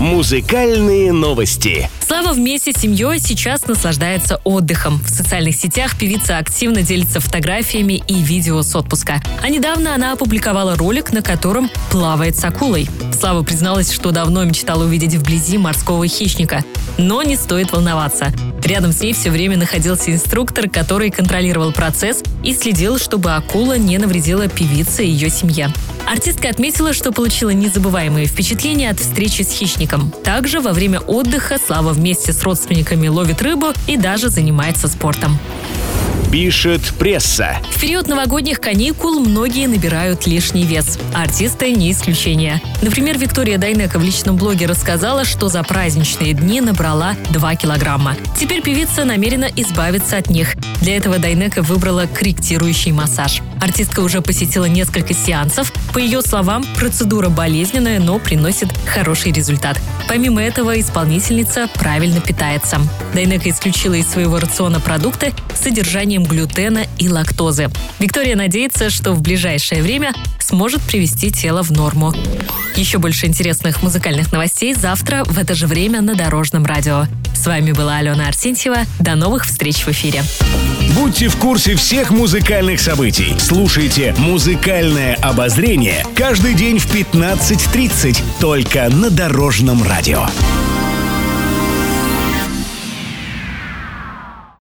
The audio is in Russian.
Музыкальные новости. Слава вместе с семьей сейчас наслаждается отдыхом. В социальных сетях певица активно делится фотографиями и видео с отпуска. А недавно она опубликовала ролик, на котором плавает с акулой. Слава призналась, что давно мечтала увидеть вблизи морского хищника. Но не стоит волноваться. Рядом с ней все время находился инструктор, который контролировал процесс и следил, чтобы акула не навредила певице и ее семье. Артистка отметила, что получила незабываемые впечатления от встречи с хищником. Также во время отдыха Слава вместе с родственниками ловит рыбу и даже занимается спортом. Пишет пресса. В период новогодних каникул многие набирают лишний вес. Артисты не исключение. Например, Виктория Дайнека в личном блоге рассказала, что за праздничные дни набрала 2 килограмма. Теперь певица намерена избавиться от них. Для этого Дайнека выбрала корректирующий массаж. Артистка уже посетила несколько сеансов. По ее словам, процедура болезненная, но приносит хороший результат. Помимо этого, исполнительница правильно питается. Дайнека исключила из своего рациона продукты с содержанием глютена и лактозы. Виктория надеется, что в ближайшее время сможет привести тело в норму. Еще больше интересных музыкальных новостей завтра в это же время на Дорожном радио. С вами была Алена Арсентьева. До новых встреч в эфире. Будьте в курсе всех музыкальных событий. Слушайте «Музыкальное обозрение» каждый день в 15.30 только на Дорожном радио.